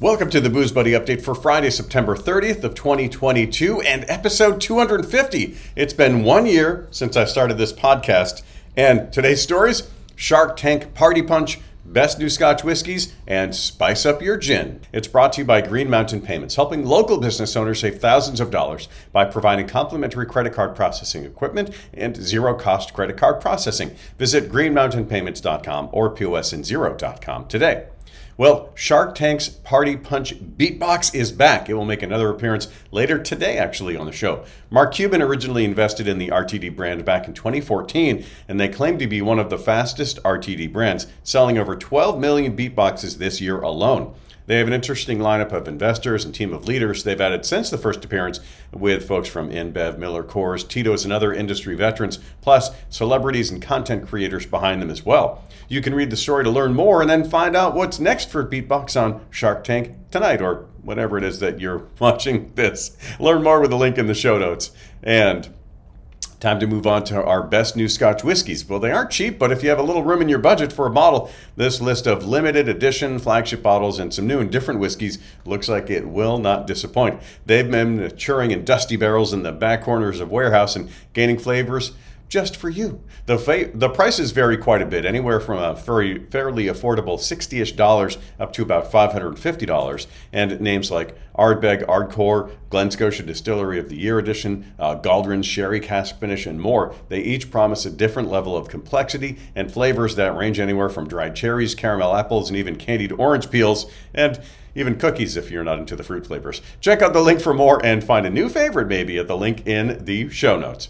Welcome to the Booze Buddy update for Friday, September 30th of 2022 and episode 250. It's been 1 year since I started this podcast and today's stories: Shark Tank Party Punch, Best New Scotch Whiskies, and Spice Up Your Gin. It's brought to you by Green Mountain Payments, helping local business owners save thousands of dollars by providing complimentary credit card processing equipment and zero cost credit card processing. Visit greenmountainpayments.com or posandzero.com today. Well, Shark Tank's Party Punch Beatbox is back. It will make another appearance later today, actually, on the show. Mark Cuban originally invested in the RTD brand back in 2014, and they claim to be one of the fastest RTD brands, selling over 12 million beatboxes this year alone. They have an interesting lineup of investors and team of leaders they've added since the first appearance with folks from InBev, Miller Coors, Tito's, and other industry veterans, plus celebrities and content creators behind them as well. You can read the story to learn more and then find out what's next for Beatbox on Shark Tank tonight or whenever it is that you're watching this. Learn more with the link in the show notes. And Time to move on to our best new Scotch whiskies. Well, they aren't cheap, but if you have a little room in your budget for a bottle, this list of limited edition flagship bottles and some new and different whiskeys looks like it will not disappoint. They've been maturing in dusty barrels in the back corners of warehouse and gaining flavors just for you. The fa- the prices vary quite a bit, anywhere from a very fairly affordable 60-ish dollars up to about $550. And names like Ardbeg Ardcore, Glen Scotia Distillery of the Year Edition, uh, Sherry Cask Finish, and more. They each promise a different level of complexity and flavors that range anywhere from dried cherries, caramel apples, and even candied orange peels, and even cookies if you're not into the fruit flavors. Check out the link for more and find a new favorite maybe at the link in the show notes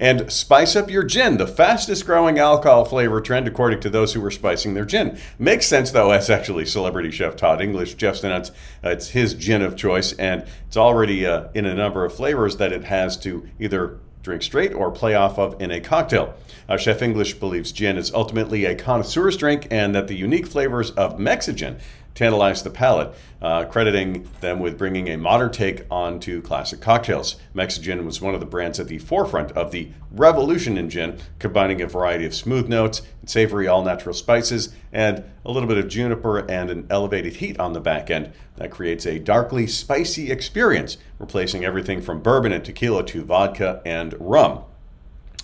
and spice up your gin, the fastest growing alcohol flavor trend according to those who were spicing their gin. Makes sense though, as actually celebrity chef Todd English just announced uh, it's his gin of choice, and it's already uh, in a number of flavors that it has to either drink straight or play off of in a cocktail. Uh, Chef English believes gin is ultimately a connoisseur's drink and that the unique flavors of Mexigin tantalize the palate, uh, crediting them with bringing a modern take onto classic cocktails. Mexigin was one of the brands at the forefront of the revolution in gin, combining a variety of smooth notes, savory all natural spices, and a little bit of juniper and an elevated heat on the back end. That creates a darkly spicy experience, replacing everything from bourbon and tequila to vodka and rum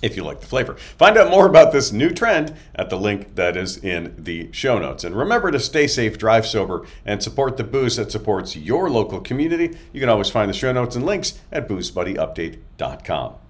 if you like the flavor. Find out more about this new trend at the link that is in the show notes. And remember to stay safe, drive sober, and support the booze that supports your local community. You can always find the show notes and links at boozebuddyupdate.com.